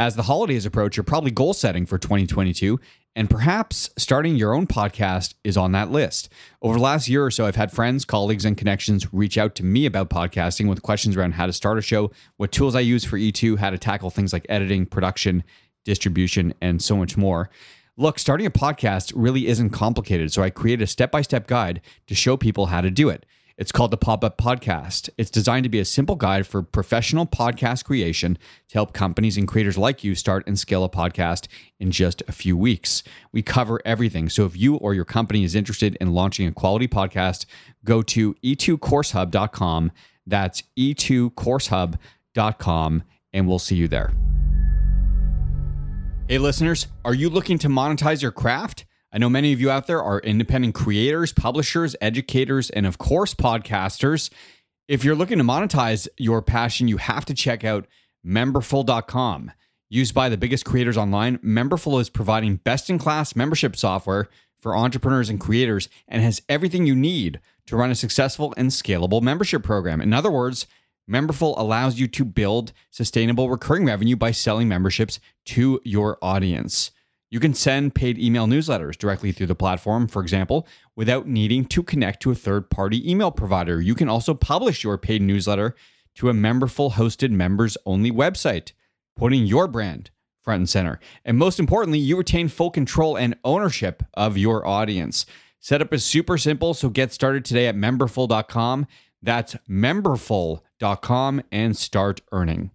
As the holidays approach, you're probably goal setting for 2022, and perhaps starting your own podcast is on that list. Over the last year or so, I've had friends, colleagues, and connections reach out to me about podcasting with questions around how to start a show, what tools I use for E2, how to tackle things like editing, production, distribution, and so much more. Look, starting a podcast really isn't complicated, so I created a step by step guide to show people how to do it. It's called the Pop Up Podcast. It's designed to be a simple guide for professional podcast creation to help companies and creators like you start and scale a podcast in just a few weeks. We cover everything. So if you or your company is interested in launching a quality podcast, go to e2coursehub.com. That's e2coursehub.com, and we'll see you there. Hey, listeners, are you looking to monetize your craft? I know many of you out there are independent creators, publishers, educators, and of course, podcasters. If you're looking to monetize your passion, you have to check out memberful.com. Used by the biggest creators online, Memberful is providing best in class membership software for entrepreneurs and creators and has everything you need to run a successful and scalable membership program. In other words, Memberful allows you to build sustainable recurring revenue by selling memberships to your audience. You can send paid email newsletters directly through the platform, for example, without needing to connect to a third party email provider. You can also publish your paid newsletter to a memberful hosted members only website, putting your brand front and center. And most importantly, you retain full control and ownership of your audience. Setup is super simple, so get started today at memberful.com. That's memberful.com and start earning.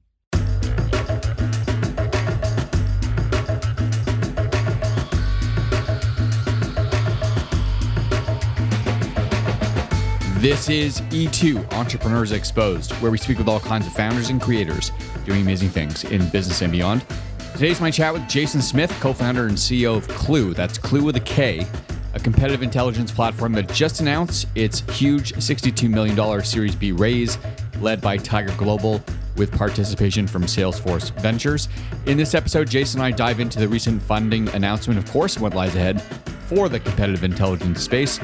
This is E2 Entrepreneurs Exposed, where we speak with all kinds of founders and creators doing amazing things in business and beyond. Today's my chat with Jason Smith, co founder and CEO of Klue. That's Klue with a K, a competitive intelligence platform that just announced its huge $62 million Series B raise, led by Tiger Global, with participation from Salesforce Ventures. In this episode, Jason and I dive into the recent funding announcement, of course, and what lies ahead for the competitive intelligence space,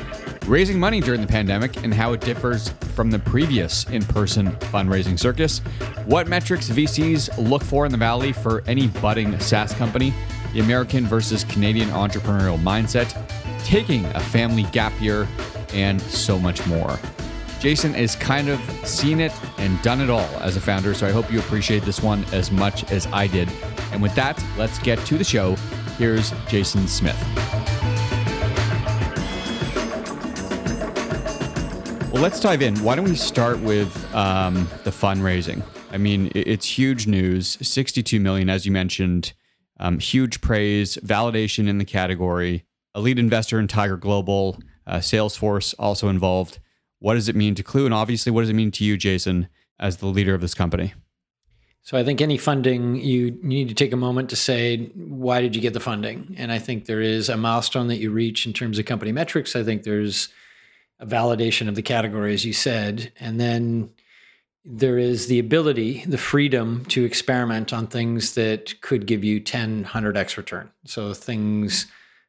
raising money during the pandemic and how it differs from the previous in person fundraising circus, what metrics VCs look for in the Valley for any budding SaaS company, the American versus Canadian entrepreneurial mindset, taking a family gap year, and so much more. Jason has kind of seen it and done it all as a founder, so I hope you appreciate this one as much as I did. And with that, let's get to the show. Here's Jason Smith. Well, let's dive in. Why don't we start with um, the fundraising? I mean, it's huge news. 62 million, as you mentioned, um, huge praise, validation in the category. A lead investor in Tiger Global, uh, Salesforce also involved. What does it mean to Klue? And obviously, what does it mean to you, Jason, as the leader of this company? So I think any funding, you need to take a moment to say, why did you get the funding? And I think there is a milestone that you reach in terms of company metrics. I think there's a validation of the category, as you said. And then there is the ability, the freedom to experiment on things that could give you 10, 100x return. So things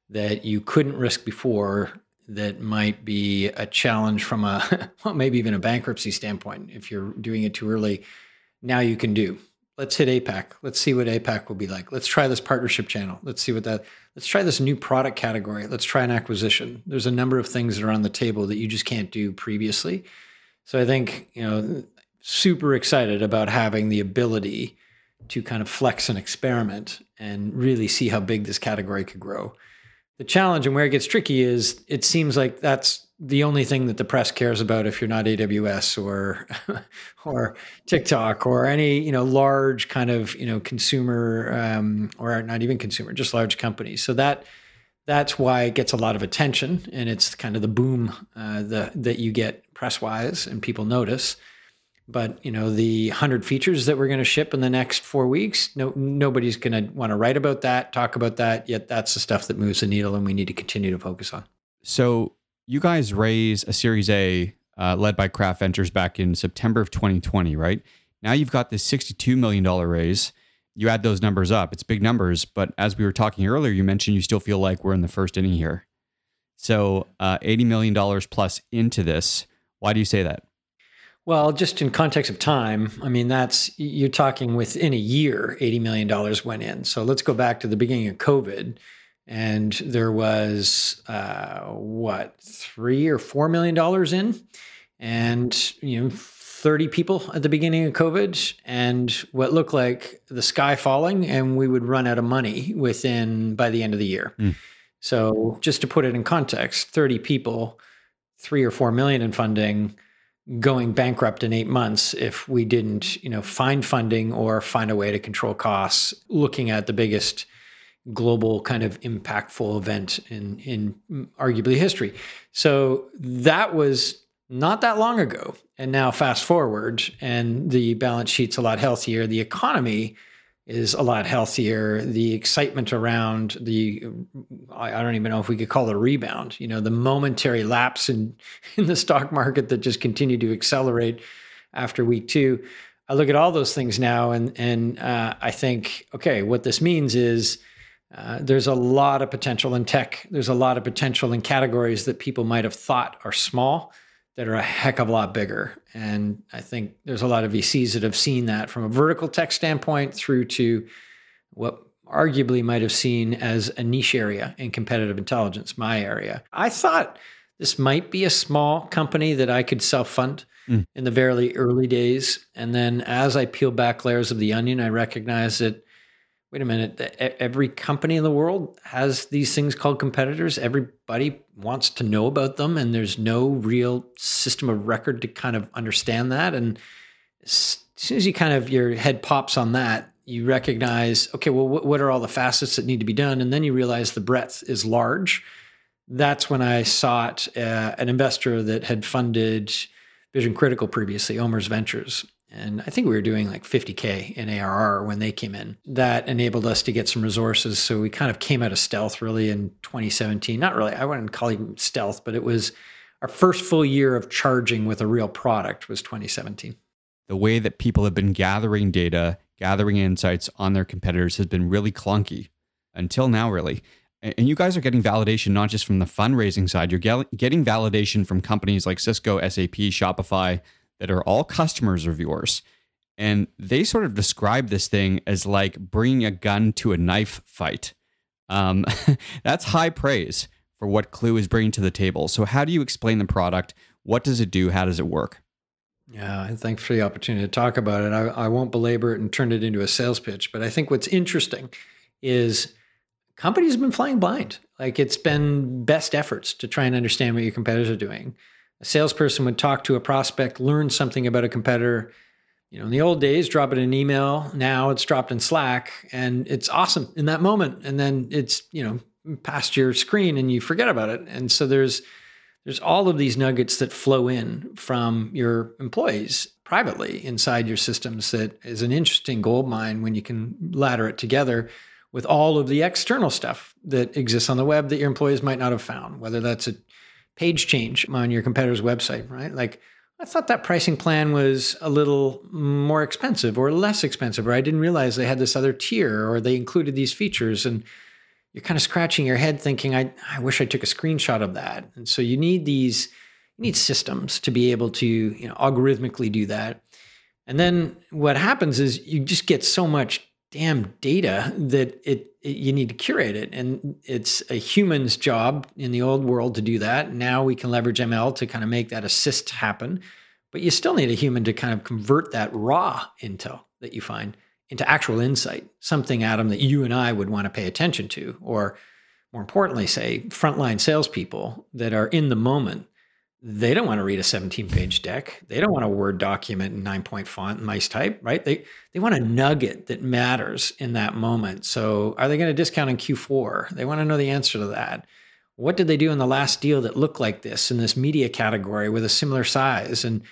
that you couldn't risk before that might be a challenge from a, well, maybe even a bankruptcy standpoint. If you're doing it too early, now you can do. Let's hit APAC. Let's see what APAC will be like. Let's try this partnership channel. Let's see what that let's try this new product category. Let's try an acquisition. There's a number of things that are on the table that you just can't do previously. So I think, you know, super excited about having the ability to kind of flex and experiment and really see how big this category could grow. The challenge and where it gets tricky is it seems like that's the only thing that the press cares about if you're not AWS or or TikTok or any you know large kind of you know consumer um, or not even consumer, just large companies. So that that's why it gets a lot of attention and it's kind of the boom uh, the, that you get press wise and people notice. But you know the hundred features that we're going to ship in the next four weeks, no nobody's going to want to write about that, talk about that. Yet that's the stuff that moves the needle, and we need to continue to focus on. So you guys raised a Series A uh, led by Craft Ventures back in September of 2020, right? Now you've got this $62 million raise. You add those numbers up, it's big numbers. But as we were talking earlier, you mentioned you still feel like we're in the first inning here. So uh, $80 million plus into this. Why do you say that? Well, just in context of time, I mean, that's you're talking within a year, $80 million went in. So let's go back to the beginning of COVID. And there was, uh, what, three or $4 million in? And, you know, 30 people at the beginning of COVID and what looked like the sky falling, and we would run out of money within by the end of the year. Mm. So, just to put it in context, 30 people, three or four million in funding, going bankrupt in eight months if we didn't, you know, find funding or find a way to control costs. Looking at the biggest global kind of impactful event in in arguably history. So that was not that long ago. And now fast forward and the balance sheet's a lot healthier. The economy is a lot healthier. The excitement around the, I don't even know if we could call it a rebound, you know, the momentary lapse in, in the stock market that just continued to accelerate after week two. I look at all those things now and, and uh, I think, okay, what this means is uh, there's a lot of potential in tech. There's a lot of potential in categories that people might have thought are small that are a heck of a lot bigger. And I think there's a lot of VCs that have seen that from a vertical tech standpoint through to what arguably might have seen as a niche area in competitive intelligence, my area. I thought this might be a small company that I could self fund mm. in the very early days. And then as I peel back layers of the onion, I recognize that wait a minute, every company in the world has these things called competitors. Everybody wants to know about them, and there's no real system of record to kind of understand that. And as soon as you kind of your head pops on that, you recognize, okay, well, what are all the facets that need to be done? And then you realize the breadth is large. That's when I sought uh, an investor that had funded Vision Critical previously, OMERS Ventures. And I think we were doing like 50K in ARR when they came in. That enabled us to get some resources. So we kind of came out of stealth really in 2017. Not really, I wouldn't call it stealth, but it was our first full year of charging with a real product was 2017. The way that people have been gathering data, gathering insights on their competitors has been really clunky until now, really. And you guys are getting validation not just from the fundraising side, you're getting validation from companies like Cisco, SAP, Shopify that are all customers of yours. And they sort of describe this thing as like bringing a gun to a knife fight. Um, that's high praise for what Klue is bringing to the table. So, how do you explain the product? What does it do? How does it work? Yeah, and thanks for the opportunity to talk about it. I, I won't belabor it and turn it into a sales pitch, but I think what's interesting is companies have been flying blind. Like it's been best efforts to try and understand what your competitors are doing a salesperson would talk to a prospect, learn something about a competitor. You know, in the old days, drop it in email. Now it's dropped in Slack, and it's awesome in that moment. And then it's you know past your screen, and you forget about it. And so there's there's all of these nuggets that flow in from your employees privately inside your systems that is an interesting gold mine when you can ladder it together with all of the external stuff that exists on the web that your employees might not have found, whether that's a page change on your competitor's website, right? Like, I thought that pricing plan was a little more expensive or less expensive, or I didn't realize they had this other tier or they included these features. And you're kind of scratching your head thinking, I, I wish I took a screenshot of that. And so you need these, you need systems to be able to, you know, algorithmically do that. And then what happens is you just get so much damn data that it, it, you need to curate it and it's a human's job in the old world to do that now we can leverage ml to kind of make that assist happen but you still need a human to kind of convert that raw intel that you find into actual insight, something, Adam, that you and I would want to pay attention to, or more importantly, say frontline salespeople that are in the moment. They don't want to read a 17 page deck. They don't want a Word document in nine point font nice type, right? They, they want a nugget that matters in that moment. So, are they going to discount in Q4? They want to know the answer to that. What did they do in the last deal that looked like this in this media category with a similar size? And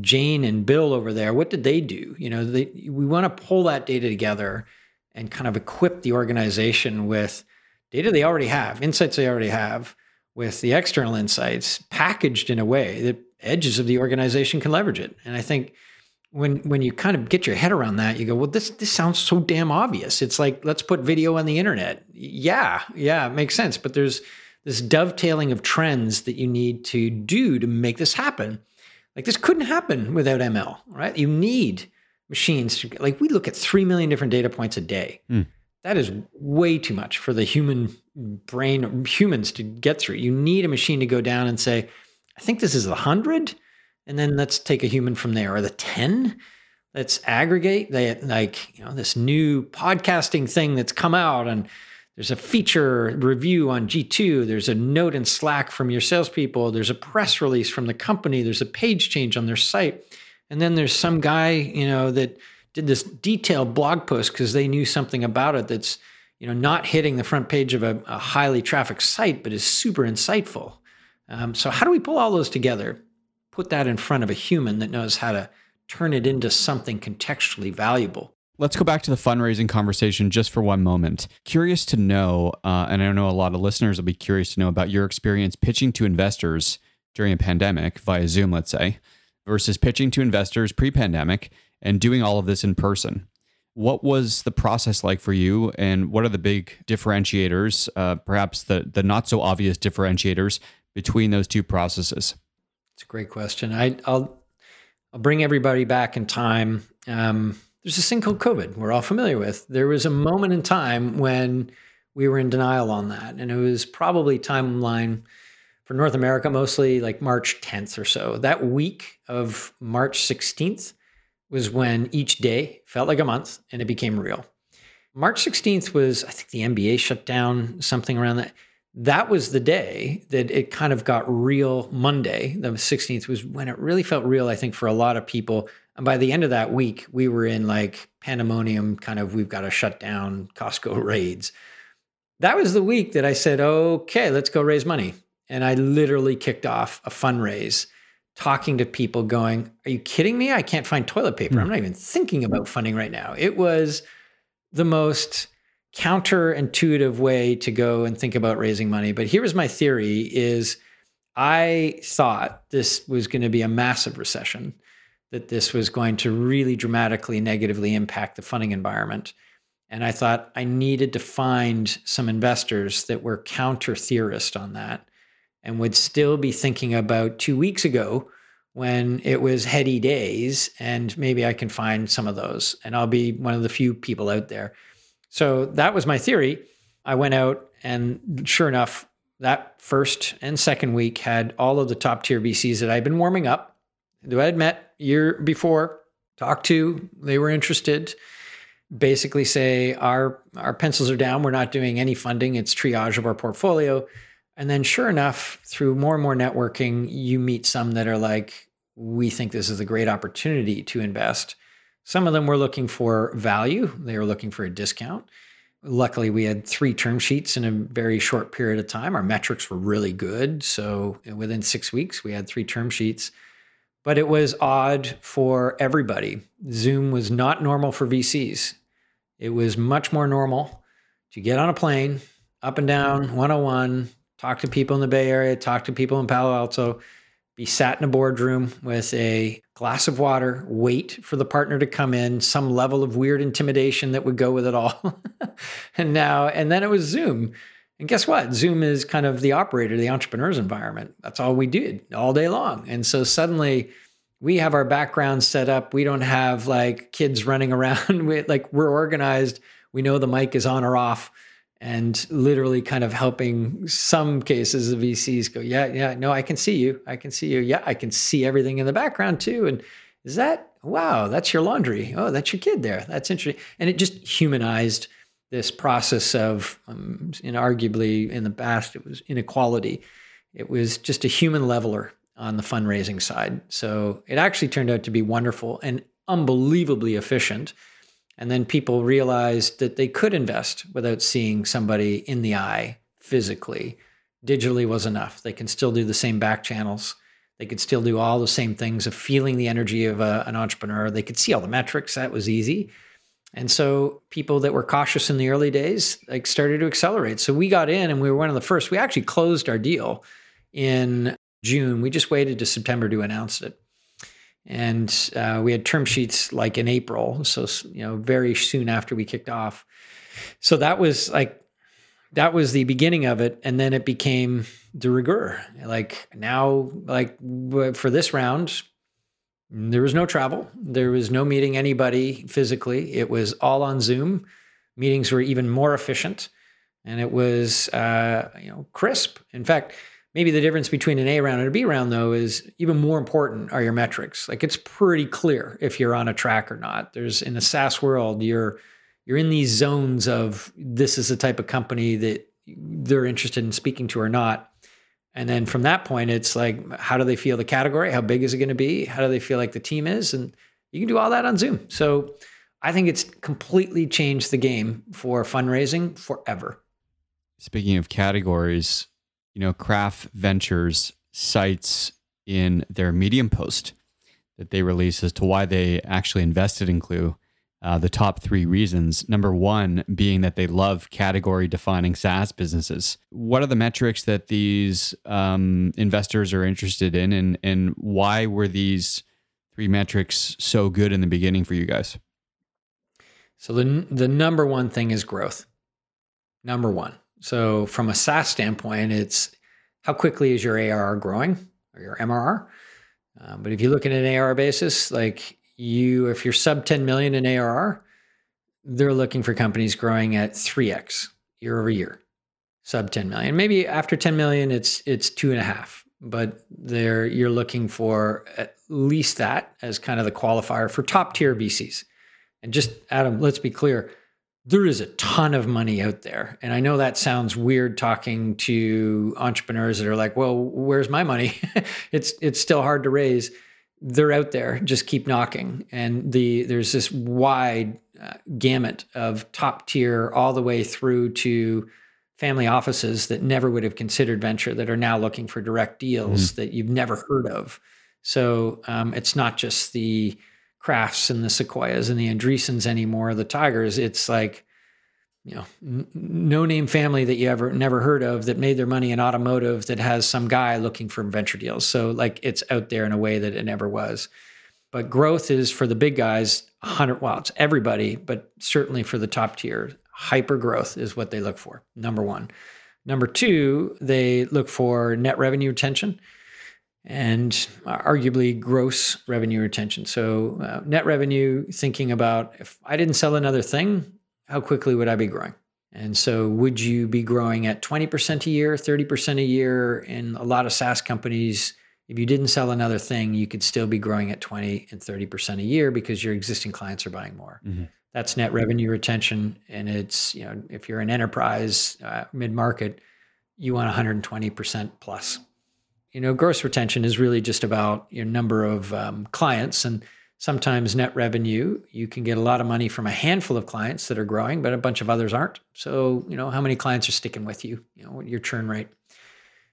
Jane and Bill over there, what did they do? You know, they, we want to pull that data together and kind of equip the organization with data they already have, insights they already have, with the external insights packaged in a way that edges of the organization can leverage it. And I think when when you kind of get your head around that, you go, well, this this sounds so damn obvious. It's like let's put video on the internet. Yeah, yeah, it makes sense. But there's this dovetailing of trends that you need to do to make this happen. Like this couldn't happen without ML, right? You need machines to like we look at 3 million different data points a day. Mm. That is way too much for the human brain humans to get through. You need a machine to go down and say, I think this is the 100 and then let's take a human from there or the 10 let's aggregate they like you know this new podcasting thing that's come out and there's a feature review on G2. There's a note in Slack from your salespeople. There's a press release from the company. There's a page change on their site. And then there's some guy, you know, that did this detailed blog post because they knew something about it that's, you know, not hitting the front page of a, a highly trafficked site, but is super insightful. Um, so how do we pull all those together? Put that in front of a human that knows how to turn it into something contextually valuable. Let's go back to the fundraising conversation just for one moment. Curious to know, uh, and I know a lot of listeners will be curious to know about your experience pitching to investors during a pandemic via Zoom, let's say, versus pitching to investors pre pandemic and doing all of this in person. What was the process like for you, and what are the big differentiators, uh, perhaps the, the not so obvious differentiators between those two processes? It's a great question. I, will I'll bring everybody back in time. Um, there's this thing called COVID we're all familiar with. There was a moment in time when we were in denial on that. And it was probably timeline for North America, mostly like March 10th or so. That week of March 16th was when each day felt like a month and it became real. March 16th was, I think the NBA shut down, something around that. That was the day that it kind of got real Monday. The 16th was when it really felt real, I think, for a lot of people and by the end of that week, we were in like pandemonium, kind of, we've got to shut down Costco raids. That was the week that I said, okay, let's go raise money. And I literally kicked off a fundraise, talking to people, going, Are you kidding me? I can't find toilet paper. Mm. I'm not even thinking about funding right now. It was the most counterintuitive way to go and think about raising money. But here was my theory is I thought this was going to be a massive recession that this was going to really dramatically negatively impact the funding environment. And I thought I needed to find some investors that were counter theorist on that and would still be thinking about two weeks ago when it was heady days. And maybe I can find some of those. And I'll be one of the few people out there. So that was my theory. I went out and sure enough, that first and second week had all of the top tier VCs that I'd been warming up who I had met year before, talked to, they were interested. Basically, say our our pencils are down. We're not doing any funding. It's triage of our portfolio. And then, sure enough, through more and more networking, you meet some that are like, we think this is a great opportunity to invest. Some of them were looking for value, they were looking for a discount. Luckily, we had three term sheets in a very short period of time. Our metrics were really good. So, within six weeks, we had three term sheets but it was odd for everybody. Zoom was not normal for VCs. It was much more normal to get on a plane, up and down 101, talk to people in the Bay Area, talk to people in Palo Alto, be sat in a boardroom with a glass of water, wait for the partner to come in, some level of weird intimidation that would go with it all. and now, and then it was Zoom. And guess what? Zoom is kind of the operator, the entrepreneur's environment. That's all we did all day long. And so suddenly we have our background set up. We don't have like kids running around. we, like we're organized. We know the mic is on or off. And literally kind of helping some cases of VCs go, yeah, yeah, no, I can see you. I can see you. Yeah, I can see everything in the background too. And is that, wow, that's your laundry. Oh, that's your kid there. That's interesting. And it just humanized this process of, um, and arguably in the past, it was inequality. It was just a human leveler on the fundraising side. So it actually turned out to be wonderful and unbelievably efficient and then people realized that they could invest without seeing somebody in the eye physically. Digitally was enough. They can still do the same back channels. They could still do all the same things of feeling the energy of a, an entrepreneur. They could see all the metrics. That was easy. And so people that were cautious in the early days like started to accelerate. So we got in and we were one of the first. We actually closed our deal in June. We just waited to September to announce it and uh, we had term sheets like in April, so you know very soon after we kicked off. So that was like that was the beginning of it, and then it became de rigueur. Like now, like for this round, there was no travel, there was no meeting anybody physically. It was all on Zoom. Meetings were even more efficient, and it was uh, you know crisp. In fact Maybe the difference between an A round and a B round, though, is even more important are your metrics. Like it's pretty clear if you're on a track or not. There's in the SaaS world, you're you're in these zones of this is the type of company that they're interested in speaking to or not. And then from that point, it's like, how do they feel the category? How big is it going to be? How do they feel like the team is? And you can do all that on Zoom. So I think it's completely changed the game for fundraising forever. Speaking of categories, you know, Craft Ventures cites in their Medium post that they release as to why they actually invested in Klue. Uh, the top three reasons. Number one being that they love category defining SaaS businesses. What are the metrics that these um, investors are interested in, and, and why were these three metrics so good in the beginning for you guys? So, the, the number one thing is growth. Number one. So from a SaaS standpoint, it's how quickly is your ARR growing or your MRR? Um, but if you look at an ARR basis, like you, if you're sub 10 million in ARR, they're looking for companies growing at 3x year over year, sub 10 million. Maybe after 10 million, it's it's two and a half, but there you're looking for at least that as kind of the qualifier for top tier VCs. And just Adam, let's be clear there is a ton of money out there. And I know that sounds weird talking to entrepreneurs that are like, well, where's my money? it's it's still hard to raise. They're out there, just keep knocking. And the there's this wide uh, gamut of top tier all the way through to family offices that never would have considered venture that are now looking for direct deals mm. that you've never heard of. So um, it's not just the crafts and the sequoias and the andreessens anymore the tigers it's like you know n- no name family that you ever never heard of that made their money in automotive that has some guy looking for venture deals. So like it's out there in a way that it never was. But growth is for the big guys 100 well it's everybody but certainly for the top tier hyper growth is what they look for number one. Number two they look for net revenue retention and arguably gross revenue retention. So, uh, net revenue, thinking about if I didn't sell another thing, how quickly would I be growing? And so, would you be growing at 20% a year, 30% a year? In a lot of SaaS companies, if you didn't sell another thing, you could still be growing at 20 and 30% a year because your existing clients are buying more. Mm-hmm. That's net revenue retention. And it's, you know, if you're an enterprise, uh, mid market, you want 120% plus you know, gross retention is really just about your number of um, clients. And sometimes net revenue, you can get a lot of money from a handful of clients that are growing, but a bunch of others aren't. So, you know, how many clients are sticking with you? You know, your churn rate.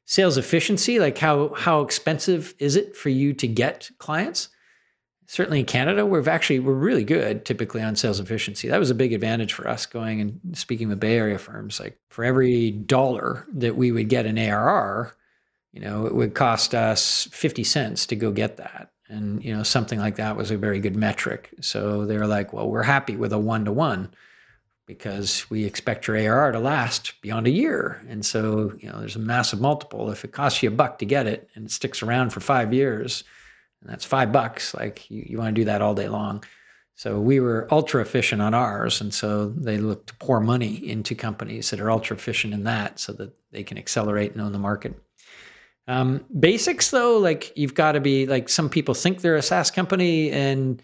Sales efficiency, like how how expensive is it for you to get clients? Certainly in Canada, we've actually we're really good typically on sales efficiency. That was a big advantage for us going and speaking with Bay Area firms. Like for every dollar that we would get in ARR, you know, it would cost us 50 cents to go get that. And, you know, something like that was a very good metric. So they're like, well, we're happy with a one to one because we expect your ARR to last beyond a year. And so, you know, there's a massive multiple. If it costs you a buck to get it and it sticks around for five years, and that's five bucks, like you, you want to do that all day long. So we were ultra efficient on ours. And so they look to pour money into companies that are ultra efficient in that so that they can accelerate and own the market. Um, basics, though, like you've got to be like some people think they're a SaaS company and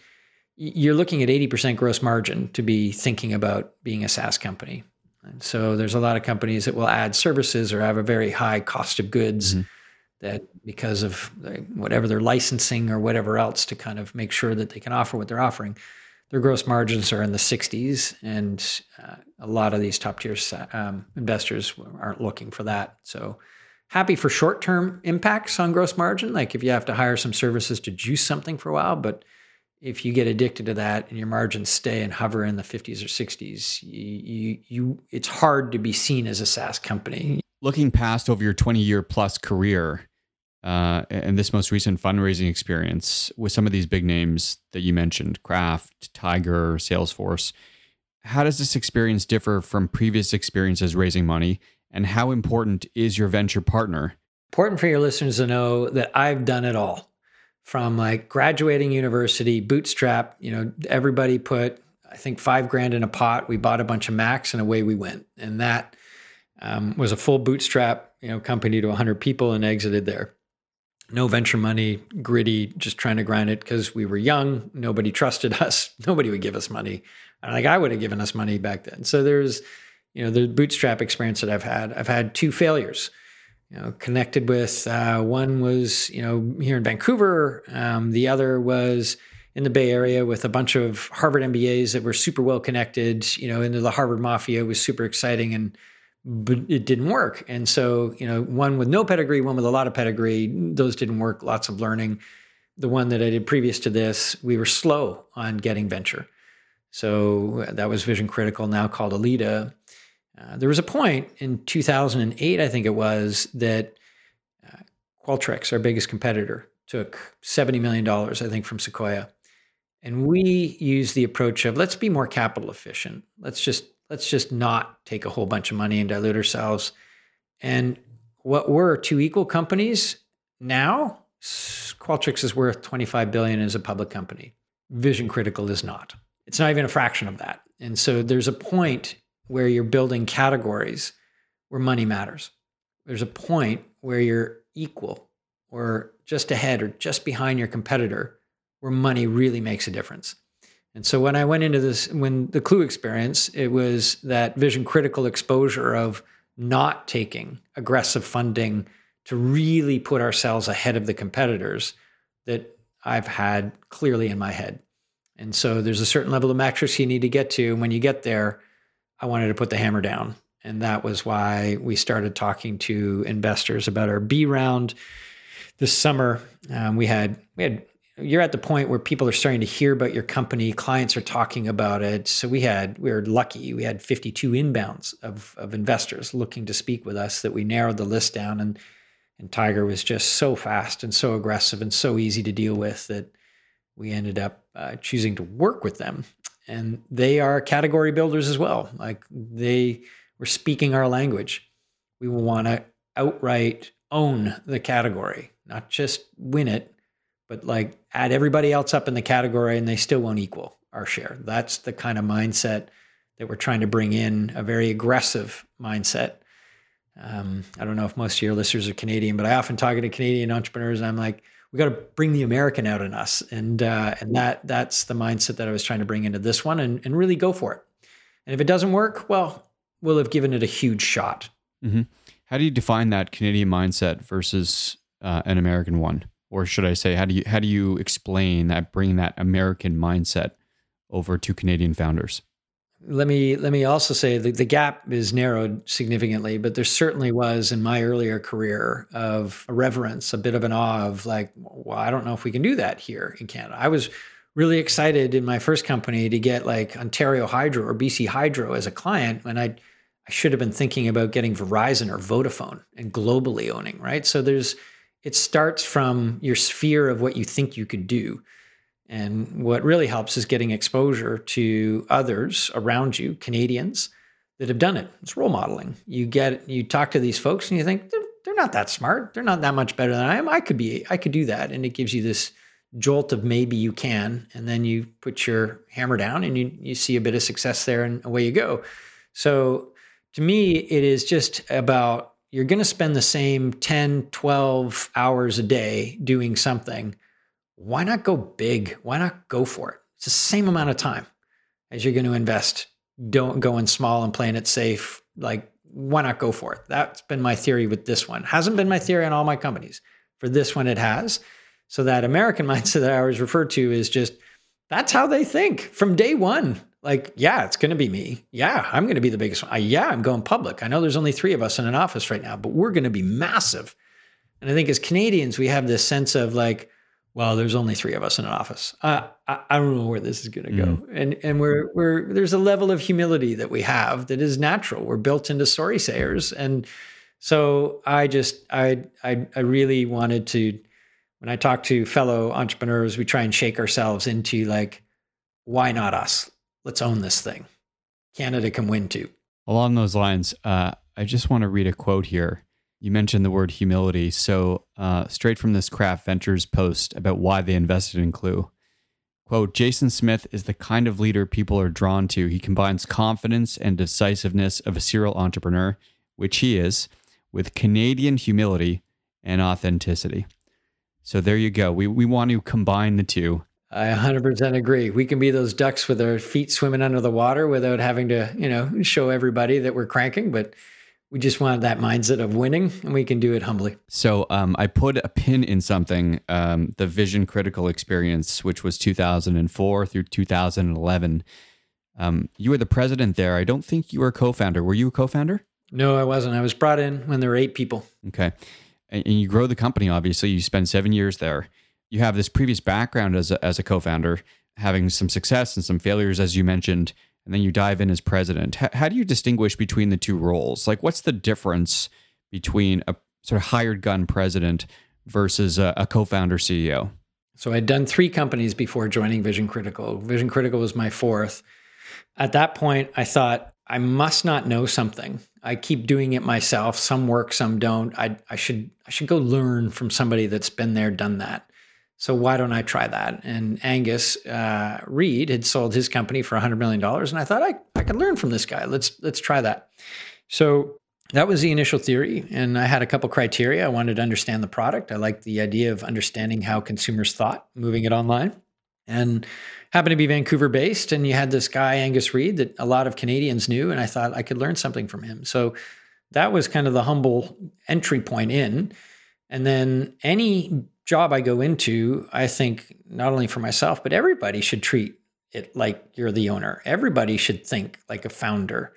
you're looking at 80% gross margin to be thinking about being a SaaS company. And so there's a lot of companies that will add services or have a very high cost of goods. Mm-hmm that because of whatever they're licensing or whatever else to kind of make sure that they can offer what they're offering, their gross margins are in the 60s, and uh, a lot of these top tier um, investors aren't looking for that. So happy for short term impacts on gross margin, like if you have to hire some services to juice something for a while, but if you get addicted to that and your margins stay and hover in the 50s or 60s, you, you, it's hard to be seen as a SaaS company. Looking past over your 20 year plus career, uh, and this most recent fundraising experience with some of these big names that you mentioned, Craft, Tiger, Salesforce. How does this experience differ from previous experiences raising money? And how important is your venture partner? Important for your listeners to know that I've done it all from like graduating university, bootstrap, you know, everybody put, I think, five grand in a pot. We bought a bunch of Macs and away we went. And that um, was a full bootstrap, you know, company to 100 people and exited there no venture money, gritty, just trying to grind it because we were young. Nobody trusted us. Nobody would give us money. Like I would have given us money back then. So there's, you know, the bootstrap experience that I've had. I've had two failures. You know, connected with uh, one was you know here in Vancouver. Um, the other was in the Bay Area with a bunch of Harvard MBAs that were super well connected. You know, into the Harvard Mafia was super exciting and but it didn't work. And so, you know, one with no pedigree, one with a lot of pedigree, those didn't work, lots of learning. The one that I did previous to this, we were slow on getting venture. So that was Vision Critical, now called Alida. Uh, there was a point in 2008, I think it was, that uh, Qualtrics, our biggest competitor, took $70 million, I think, from Sequoia. And we used the approach of let's be more capital efficient. Let's just let's just not take a whole bunch of money and dilute ourselves. And what were two equal companies now, Qualtrics is worth 25 billion as a public company. Vision Critical is not. It's not even a fraction of that. And so there's a point where you're building categories where money matters. There's a point where you're equal or just ahead or just behind your competitor where money really makes a difference. And so when I went into this, when the Klue experience, it was that vision critical exposure of not taking aggressive funding to really put ourselves ahead of the competitors that I've had clearly in my head. And so there's a certain level of metrics you need to get to. And when you get there, I wanted to put the hammer down. And that was why we started talking to investors about our B round this summer. Um, we had we had you're at the point where people are starting to hear about your company. Clients are talking about it. So we had we were lucky. We had 52 inbounds of, of investors looking to speak with us that we narrowed the list down. And and tiger was just so fast and so aggressive and so easy to deal with that we ended up uh, choosing to work with them and they are category builders as well like they were speaking our language we want to outright own the category not just win it but like add everybody else up in the category and they still won't equal our share. That's the kind of mindset that we're trying to bring in, a very aggressive mindset. Um, I don't know if most of your listeners are Canadian, but I often talk to Canadian entrepreneurs and I'm like, we got to bring the American out in us. And, uh, and that, that's the mindset that I was trying to bring into this one and, and really go for it. And if it doesn't work, well, we'll have given it a huge shot. Mm-hmm. How do you define that Canadian mindset versus uh, an American one? or should I say, how do you how do you explain that bringing that American mindset over to Canadian founders? Let me let me also say that the gap is narrowed significantly, but there certainly was in my earlier career of a reverence, a bit of an awe of like, well, I don't know if we can do that here in Canada. I was really excited in my first company to get like Ontario Hydro or BC Hydro as a client when I I should have been thinking about getting Verizon or Vodafone and globally owning, right? So there's it starts from your sphere of what you think you could do. And what really helps is getting exposure to others around you, Canadians that have done it. It's role modeling. You get you talk to these folks and you think they're, they're not that smart. They're not that much better than I am. I could be I could do that and it gives you this jolt of maybe you can, and then you put your hammer down and you you see a bit of success there, and away you go. So to me, it is just about you're going to spend the same 10, 12 hours a day doing something. Why not go big? Why not go for it? It's the same amount of time as you're going to invest. Don't go in small and playing it safe. Like, why not go for it? That's been my theory with this one. Hasn't been my theory on all my companies. For this one, it has. So that American mindset that I always refer to is just that's how they think from day one. Like, yeah, it's going to be me. Yeah, I'm going to be the biggest one. I, yeah, I'm going public. I know there's only three of us in an office right now, but we're going to be massive. And I think as Canadians, we have this sense of like, well, there's only three of us in an office. Uh, I, I don't know where this is going to go. Mm. And and we're we're there's a level of humility that we have that is natural. We're built into story sayers, and so I just I I I really wanted to when I talk to fellow entrepreneurs, we try and shake ourselves into like, why not us? Let's own this thing. Canada can win too. Along those lines, uh, I just want to read a quote here you mentioned the word humility. So, uh, straight from this Craft Ventures post about why they invested in Klue. Quote Jason Smith is the kind of leader people are drawn to. He combines confidence and decisiveness of a serial entrepreneur, which he is, with Canadian humility and authenticity. So, there you go. We, we want to combine the two. I 100% agree. We can be those ducks with our feet swimming under the water without having to, you know, show everybody that we're cranking, but we just want that mindset of winning and we can do it humbly. So um, i put a pin in something um, the vision critical experience which was 2004 through 2011 um, you were the president there. I don't think you were a co-founder. Were you a co-founder? No i wasn't. I was brought in when there were eight people. Okay. And, and you grow the company obviously. You spend seven years there. You have this previous background as a, as a co-founder having some success and some failures as you mentioned and then you dive in as president. H- how do you distinguish between the two roles? Like, what's the difference between a sort of hired gun president versus a, a co founder CEO? So I'd done three companies before joining Vision Critical. Vision Critical was my fourth. At that point, I thought, I must not know something. I keep doing it myself. Some work, some don't. I, I should I should go learn from somebody that's been there, done that. So why don't I try that? And Angus uh, Reid had sold his company for $100 million. And I thought I, I could learn from this guy. Let's, let's try that. So that was the initial theory. And I had a couple criteria. I wanted to understand the product. I liked the idea of understanding how consumers thought, moving it online. And happened to be Vancouver based. And you had this guy, Angus Reid that a lot of Canadians knew. And I thought I could learn something from him. So that was kind of the humble entry point in. And then any job I go into, I think not only for myself, but everybody should treat it like you're the owner. Everybody should think like a founder.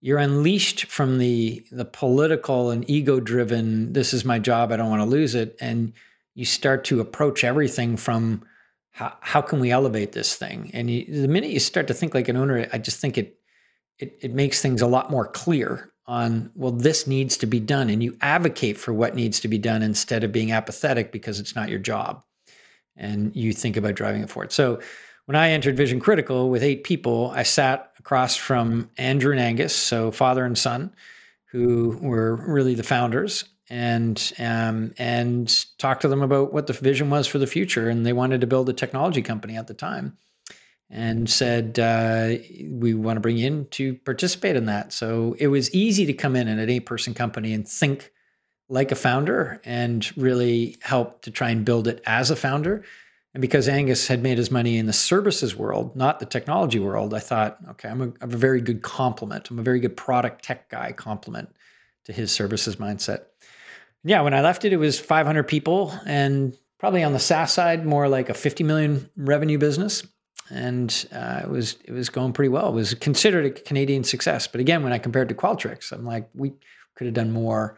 You're unleashed from the the political and ego driven, this is my job, I don't want to lose it. And you start to approach everything from how, how can we elevate this thing? And you, the minute you start to think like an owner, I just think it, it it makes things a lot more clear on, well, this needs to be done. And you advocate for what needs to be done instead of being apathetic because it's not your job. And you think about driving it forward. So when I entered Vision Critical with eight people, I sat across from Andrew and Angus, so father and son, who were really the founders, and um, and talked to them about what the vision was for the future. And they wanted to build a technology company at the time and said, uh, We want to bring you in to participate in that. So it was easy to come in in an eight person company and think like a founder and really help to try and build it as a founder. And because Angus had made his money in the services world, not the technology world, I thought, okay, I'm a, I'm a very good complement. I'm a very good product tech guy complement to his services mindset. Yeah, when I left it, it was 500 people and probably on the SaaS side, more like a 50 million revenue business and uh, it was it was going pretty well. It was considered a Canadian success, but again, when I compared to Qualtrics, I'm like, we could have done more.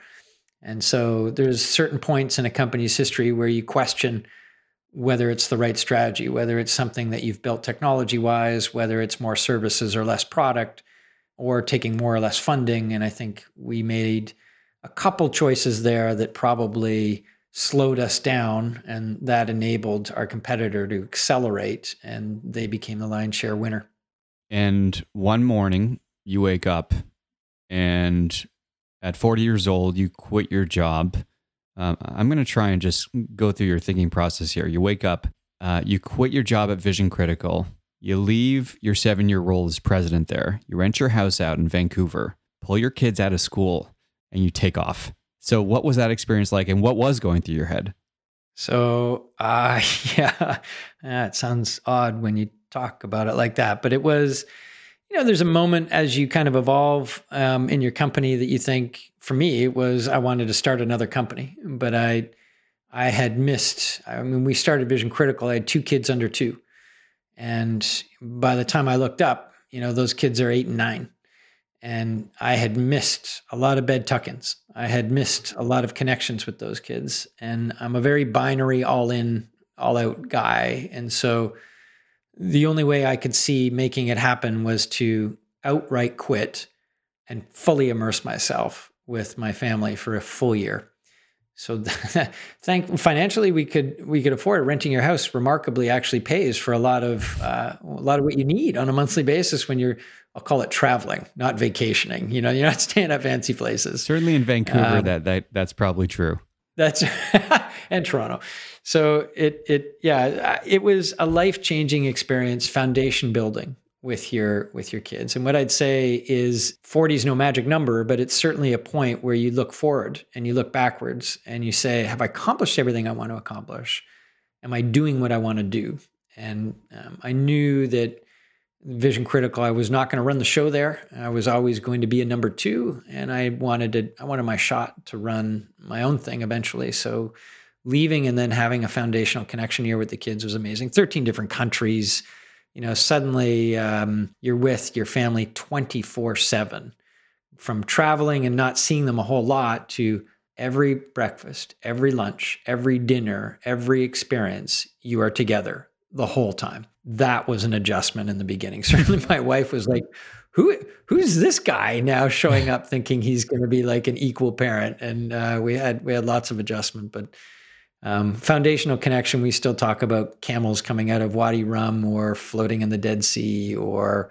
And so there's certain points in a company's history where you question whether it's the right strategy, whether it's something that you've built technology wise, whether it's more services or less product, or taking more or less funding. And I think we made a couple choices there that probably slowed us down, and that enabled our competitor to accelerate, and they became the lion's share winner. And one morning, you wake up, and at 40 years old, you quit your job. Um, I'm going to try and just go through your thinking process here. You wake up, Uh, you quit your job at Vision Critical. You leave your seven year role as president there. You rent your house out in Vancouver, pull your kids out of school, and you take off. So, what was that experience like, and what was going through your head? So, uh, yeah, it sounds odd when you talk about it like that, but it was, you know, there's a moment as you kind of evolve um, in your company that you think, for me, it was I wanted to start another company, but I, I had missed. I mean, we started Vision Critical. I had two kids under two, and by the time I looked up, you know, those kids are eight and nine, and I had missed a lot of bed tuck-ins. I had missed a lot of connections with those kids, and I'm a very binary, all-in, all-out guy, and so the only way I could see making it happen was to outright quit and fully immerse myself with my family for a full year. So thank financially we could we could afford it. Renting your house remarkably actually pays for a lot of uh, a lot of what you need on a monthly basis when you're I'll call it traveling, not vacationing. You know, you're not staying at fancy places. Certainly in Vancouver, um, that that that's probably true. That's and Toronto. So it it yeah, it was a life changing experience, foundation building with your with your kids. And what I'd say is 40 is no magic number, but it's certainly a point where you look forward and you look backwards and you say, have I accomplished everything I want to accomplish? Am I doing what I want to do? And um, I knew that Vision Critical, I was not going to run the show there. I was always going to be a number two, and I wanted to. I wanted my shot to run my own thing eventually. So leaving and then having a foundational connection here with the kids was amazing. 13 different countries you know, suddenly um, you're with your family 24 7 from traveling and not seeing them a whole lot to every breakfast, every lunch, every dinner, every experience, you are together the whole time. That was an adjustment in the beginning. Certainly, my wife was like, who who's this guy now showing up thinking he's going to be like an equal parent and uh, we had we had lots of adjustment but um, foundational connection, we still talk about camels coming out of Wadi Rum or floating in the Dead Sea or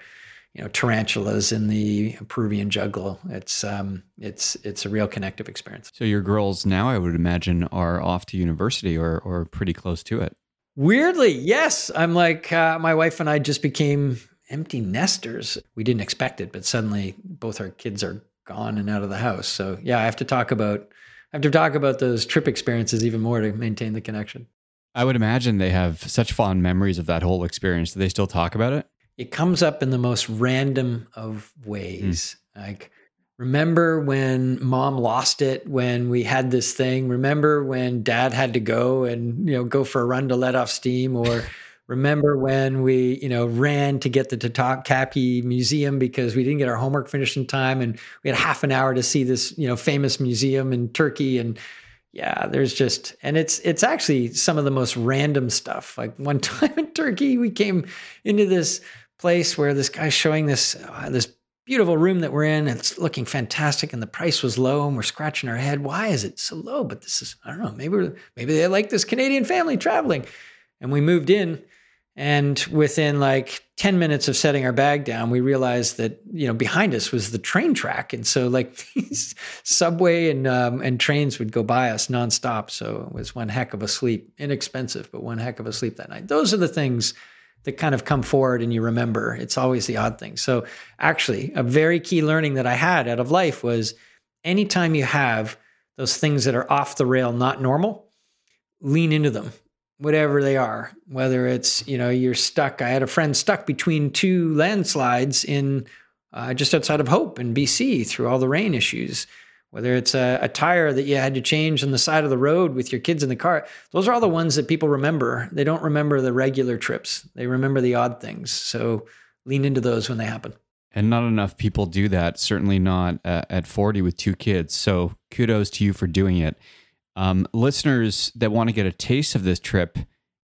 you know tarantulas in the Peruvian jungle. It's um, it's it's a real connective experience. So your girls now, I would imagine, are off to university or or pretty close to it. Weirdly, yes. I'm like uh, my wife and I just became empty nesters. We didn't expect it, but suddenly both our kids are gone and out of the house. So yeah, I have to talk about have to talk about those trip experiences even more to maintain the connection. I would imagine they have such fond memories of that whole experience. Do they still talk about it? It comes up in the most random of ways. Mm. Like, remember when mom lost it when we had this thing? Remember when dad had to go and, you know, go for a run to let off steam? Or remember when we you know ran to get the Topkapi Museum because we didn't get our homework finished in time and we had half an hour to see this you know famous museum in Turkey. And yeah there's just and it's it's actually some of the most random stuff. Like one time in Turkey we came into this place where this guy's showing this uh, this beautiful room that we're in. It's looking fantastic and the price was low and we're scratching our head. Why is it so low? But this is I don't know maybe maybe they like this Canadian family traveling. And we moved in and within like 10 minutes of setting our bag down, we realized that, you know, behind us was the train track. And so like these subway and, um, and trains would go by us nonstop. So it was one heck of a sleep, inexpensive, but one heck of a sleep that night. Those are the things that kind of come forward and you remember. It's always the odd thing. So actually a very key learning that I had out of life was anytime you have those things that are off the rail, not normal, lean into them whatever they are, whether it's, you know, you're stuck. I had a friend stuck between two landslides in uh, just outside of Hope in BC through all the rain issues, whether it's a, a, tire that you had to change on the side of the road with your kids in the car. Those are all the ones that people remember. They don't remember the regular trips, they remember the odd things. So lean into those when they happen. And not enough people do that, certainly not uh, at 40 with two kids. So kudos to you for doing it um, listeners that want to get a taste of this trip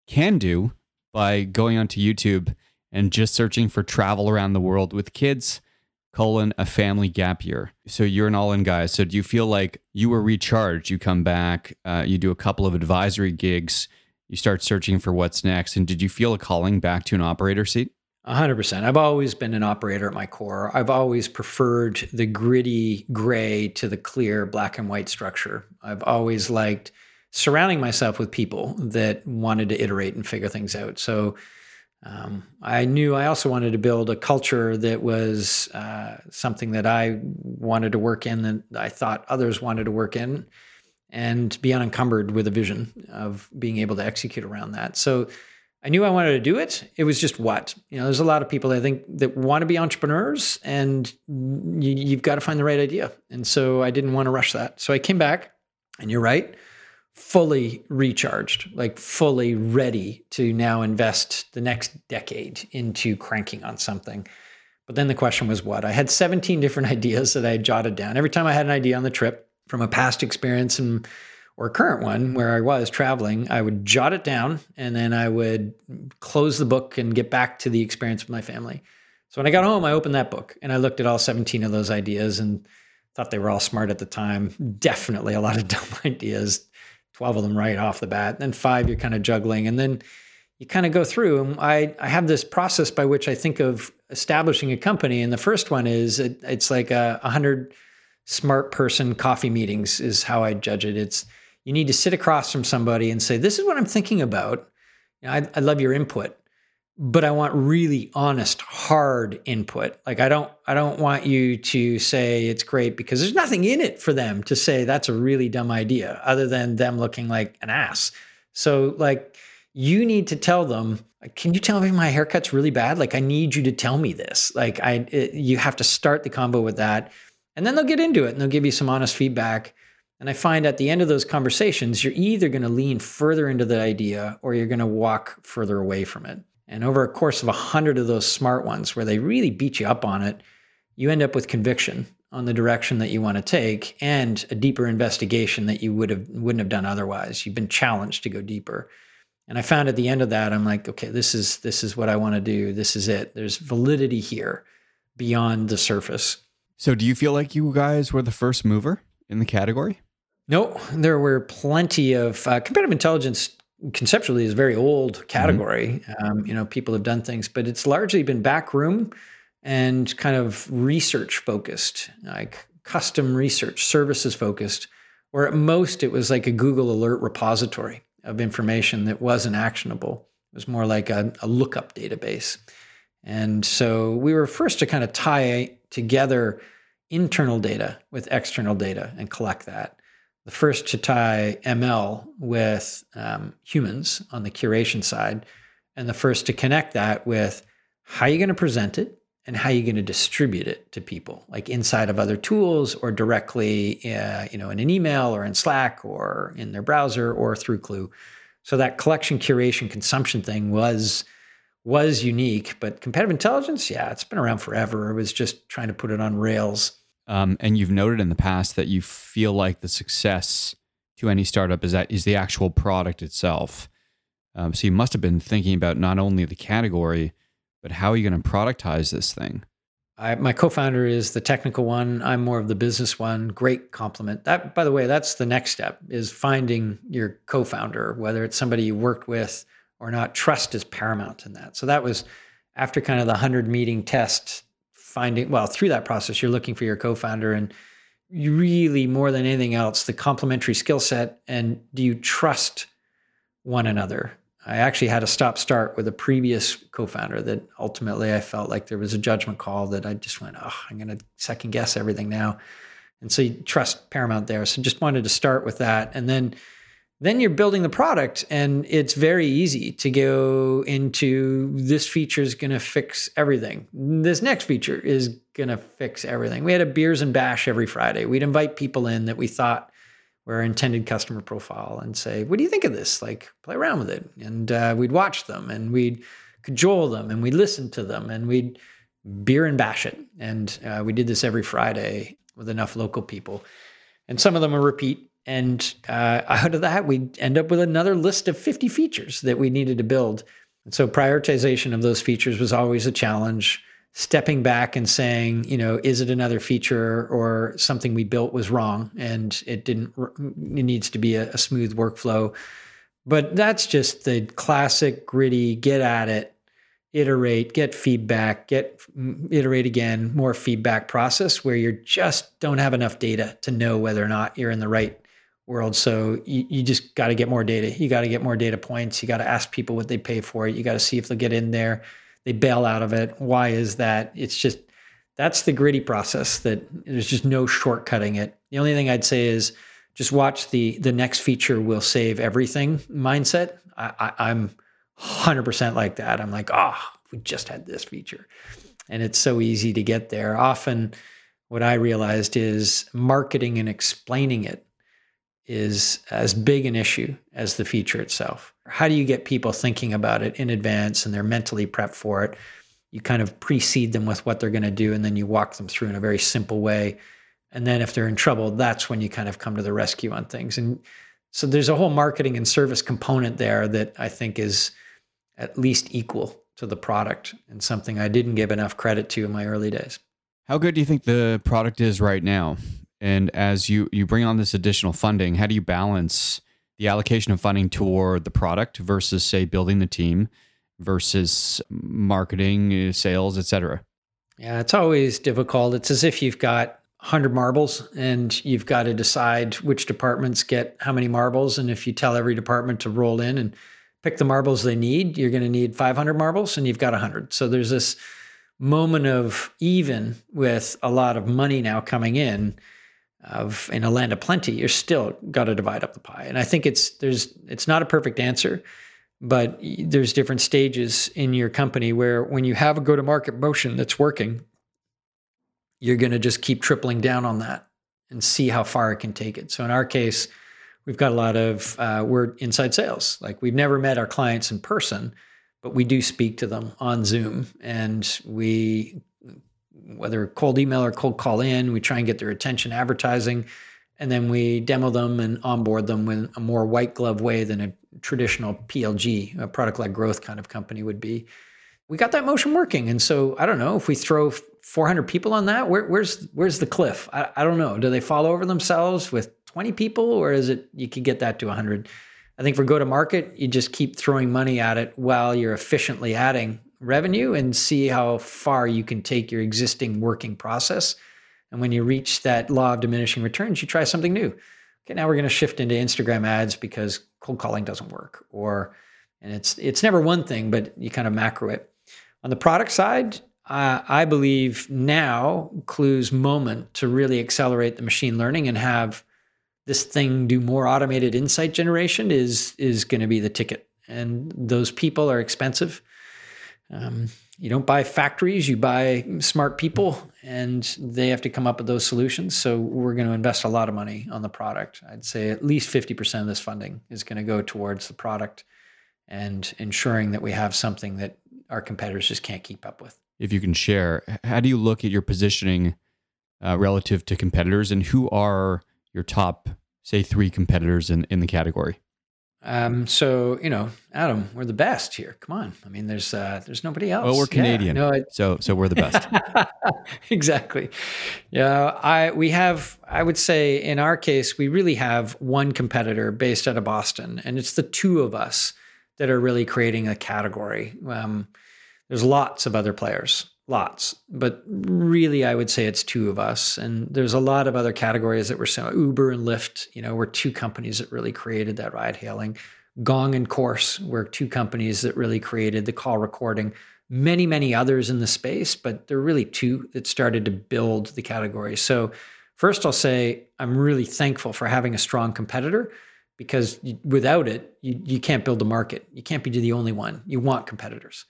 can do by going onto YouTube and just searching for travel around the world with kids colon a family gap year. So you're an all-in guy. So do you feel like you were recharged? You come back uh, you do a couple of advisory gigs you start searching for what's next and did you feel a calling back to an operator seat 100%. I've always been an operator at my core. I've always preferred the gritty gray to the clear black and white structure. I've always liked surrounding myself with people that wanted to iterate and figure things out. So um, I knew I also wanted to build a culture that was uh, something that I wanted to work in, that I thought others wanted to work in, and be unencumbered with a vision of being able to execute around that. So I knew I wanted to do it. It was just what you know. There's a lot of people I think that want to be entrepreneurs, and you, you've got to find the right idea. And so I didn't want to rush that. So I came back, and you're right fully recharged, like fully ready to now invest the next decade into cranking on something. But then the question was what? I had 17 different ideas that I had jotted down. Every time I had an idea on the trip from a past experience and or current one where I was traveling, I would jot it down and then I would close the book and get back to the experience with my family. So when I got home, I opened that book and I looked at all 17 of those ideas and thought they were all smart at the time. Definitely a lot of dumb ideas 12 of them right off the bat. And Then five, you're kind of juggling. And then you kind of go through. And I, I have this process by which I think of establishing a company. And the first one is it, it's like a 100 smart person coffee meetings, is how I judge it. It's you need to sit across from somebody and say, This is what I'm thinking about. You know, I, I love your input but I want really honest, hard input. Like I don't I don't want you to say it's great because there's nothing in it for them to say that's a really dumb idea other than them looking like an ass. So like you need to tell them, can you tell me my haircut's really bad? Like I need you to tell me this. Like I it, you have to start the combo with that. And then they'll get into it and they'll give you some honest feedback. And I find at the end of those conversations, you're either going to lean further into the idea or you're going to walk further away from it. And over a course of a hundred of those smart ones where they really beat you up on it, you end up with conviction on the direction that you want to take and a deeper investigation that you would have wouldn't have done otherwise. You've been challenged to go deeper. And I found at the end of that, I'm like, okay, this is this is what I want to do. This is it. There's validity here beyond the surface. So do you feel like you guys were the first mover in the category? No, there were plenty of uh, competitive intelligence conceptually is a very old mm-hmm. category. Mm-hmm. Um, you know, people have done things, but it's largely been backroom and kind of research focused, like custom research, services focused, or at most it was like a Google alert repository of information that wasn't actionable. It was more like a, a lookup database. And so we were first to kind of tie together internal data with external data and collect that the first to tie ML with um, humans on the curation side, and the first to connect that with how you're going to present it and how you're going to distribute it to people, like inside of other tools or directly, uh, you know, in an email or in Slack or in their browser or through Klue. So that collection, curation, consumption thing was was unique, but competitive intelligence, yeah, it's been around forever. It was just trying to put it on rails um, and you've noted in the past that you feel like the success to any startup is that is the actual product itself. Um, so you must have been thinking about not only the category, but how are you going to productize this thing? I, my co-founder is the technical one. I'm more of the business one. Great compliment. That, by the way, that's the next step: is finding your co-founder, whether it's somebody you worked with or not. Trust is paramount in that. So that was after kind of the hundred meeting test finding well through that process you're looking for your co-founder and you really more than anything else the complementary skill set and do you trust one another? I actually had a stop start with a previous co-founder that ultimately i felt like there was a judgment call that i just went oh i'm going to second guess everything now. And so you trust paramount there. So just wanted to start with that. And then then you're building the product and it's very easy to go into this feature is going to fix everything. This next feature is going to fix everything. We had a beers and bash every friday. We'd invite people in that we thought were our intended customer profile and say what do you think of this? Like play around with it. And uh, we'd watch them and we'd cajole them and we'd listen to them and we'd beer and bash it. And uh, we did this every friday with enough local people. And some of them are repeat and uh, out of that, we end up with another list of 50 features that we needed to build. And so prioritization of those features was always a challenge. Stepping back and saying, you know, is it another feature or something we built was wrong and it didn't, it needs to be a, a smooth workflow. But that's just the classic gritty, get at it, iterate, get feedback, get iterate again, more feedback process where you just don't have enough data to know whether or not you're in the right world. So you, you just got to get more data. You got to get more data points. You got to ask people what they pay for it. You got to see if they'll get in there. They bail out of it. Why is that? It's just that's the gritty process that there's just no shortcutting it. The only thing I'd say is just watch the the next feature will save everything mindset. I, I, am 100% like that. I'm like, oh, we just had this feature. And it's so easy to get there. Often, what I realized is marketing and explaining it is as big an issue as the feature itself. How do you get people thinking about it in advance and they're mentally prepped for it? You kind of precede them with what they're going to do, and then you walk them through in a very simple way. And then if they're in trouble, that's when you kind of come to the rescue on things. And so there's a whole marketing and service component there that I think is at least equal to the product and something I didn't give enough credit to in my early days. How good do you think the product is right now? And as you you bring on this additional funding, how do you balance the allocation of funding toward the product versus say building the team versus marketing, sales, etc.? Yeah, it's always difficult. It's as if you've got 100 marbles and you've got to decide which departments get how many marbles and if you tell every department to roll in and pick the marbles they need, you're going to need 500 marbles and you've got 100. So there's this moment of even with a lot of money now coming in of in a land of plenty, you're still got to divide up the pie. And I think it's there's it's not a perfect answer, but there's different stages in your company where when you have a go to market motion that's working, you're going to just keep tripling down on that and see how far it can take it. So in our case, we've got a lot of uh, we're inside sales. Like we've never met our clients in person, but we do speak to them on Zoom, and we whether cold email or cold call in. We try and get their attention advertising, and then we demo them and onboard them in a more white glove way than a traditional PLG, a product led growth kind of company would be. We got that motion working, and so I don't know if we throw 400 people on that. Where, where's where's the cliff? I, I don't know. Do they fall over themselves with 20 people, or is it you could get that to 100? I think for go to market, you just keep throwing money at it while you're efficiently adding revenue and see how far you can take your existing working process. And when you reach that law of diminishing returns, you try something new. Okay, now we're going to shift into Instagram ads because cold calling doesn't work, or and it's it's never one thing, but you kind of macro it. On the product side, uh, I believe now Klue's moment to really accelerate the machine learning and have this thing do more automated insight generation is is going to be the ticket. And those people are expensive. Um, you don't buy factories, you buy smart people, and they have to come up with those solutions. So we're going to invest a lot of money on the product. I'd say at least 50% of this funding is going to go towards the product and ensuring that we have something that our competitors just can't keep up with. If you can share, how do you look at your positioning uh, relative to competitors, and who are your top, say, three competitors in, in the category? Um, so you know, Adam, we're the best here. Come on. I mean, there's uh, there's nobody else. Well, we're Canadian, yeah, no, so so we're the best. exactly. Yeah, I we have. I would say in our case, we really have one competitor based out of Boston, and it's the two of us that are really creating a category. Um, there's lots of other players, lots, but really, I would say it's two of us. And there's a lot of other categories that were so. Uber and Lyft, you know, were two companies that really created that ride hailing. Gong and Chorus were two companies that really created the call recording. Many, many others in the space, but there are really two that started to build the category. So, first, I'll say I'm really thankful for having a strong competitor because without it, you, you can't build a market. You can't be the only one. You want competitors.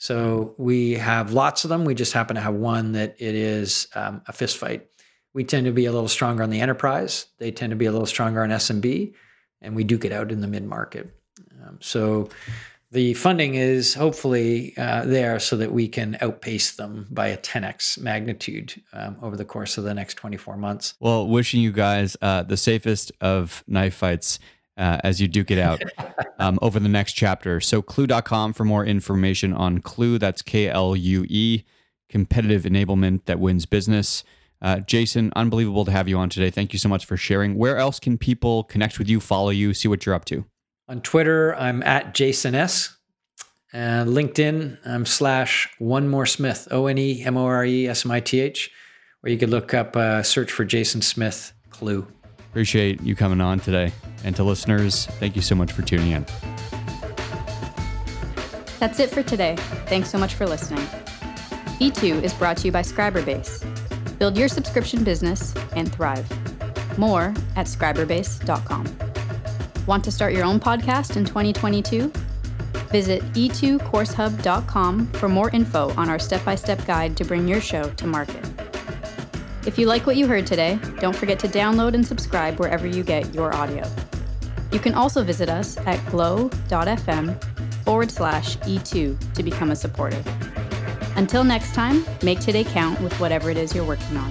So we have lots of them. We just happen to have one that it is um, a fist fight. We tend to be a little stronger on the enterprise. They tend to be a little stronger on SMB, and we duke it out in the mid market. Um, so the funding is hopefully uh, there so that we can outpace them by a 10x magnitude um, over the course of the next 24 months. Well, wishing you guys uh, the safest of knife fights uh, as you duke it out um, over the next chapter. So, klue.com for more information on Klue. That's K L U E, competitive enablement that wins business. Uh, Jason, unbelievable to have you on today. Thank you so much for sharing. Where else can people connect with you, follow you, see what you're up to? On Twitter, I'm at Jason S. And LinkedIn, I'm slash one more Smith, O N E M O R E S M I T H, where you could look up, uh, search for Jason Smith Klue. Appreciate you coming on today. And to listeners, thank you so much for tuning in. That's it for today. Thanks so much for listening. E2 is brought to you by Scriberbase. Build your subscription business and thrive. More at scriberbase.com. Want to start your own podcast in 2022? Visit e2coursehub.com for more info on our step by step guide to bring your show to market. If you like what you heard today, don't forget to download and subscribe wherever you get your audio. You can also visit us at glow.fm forward slash E2 to become a supporter. Until next time, make today count with whatever it is you're working on.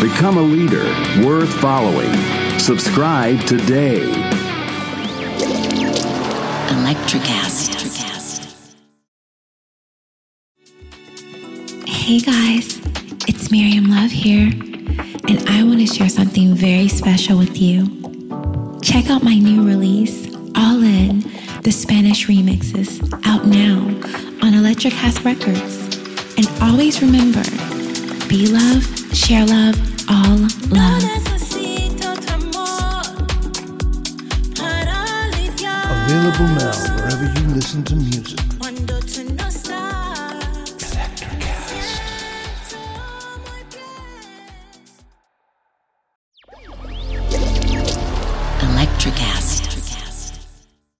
Become a leader worth following. Subscribe today. Electricast. Hey guys, it's Miriam Love here, and I want to share something very special with you. Check out my new release, All In, the Spanish remixes, out now on Electric Electricast Records. And always remember be love, share love, all love. Available now wherever you listen to music.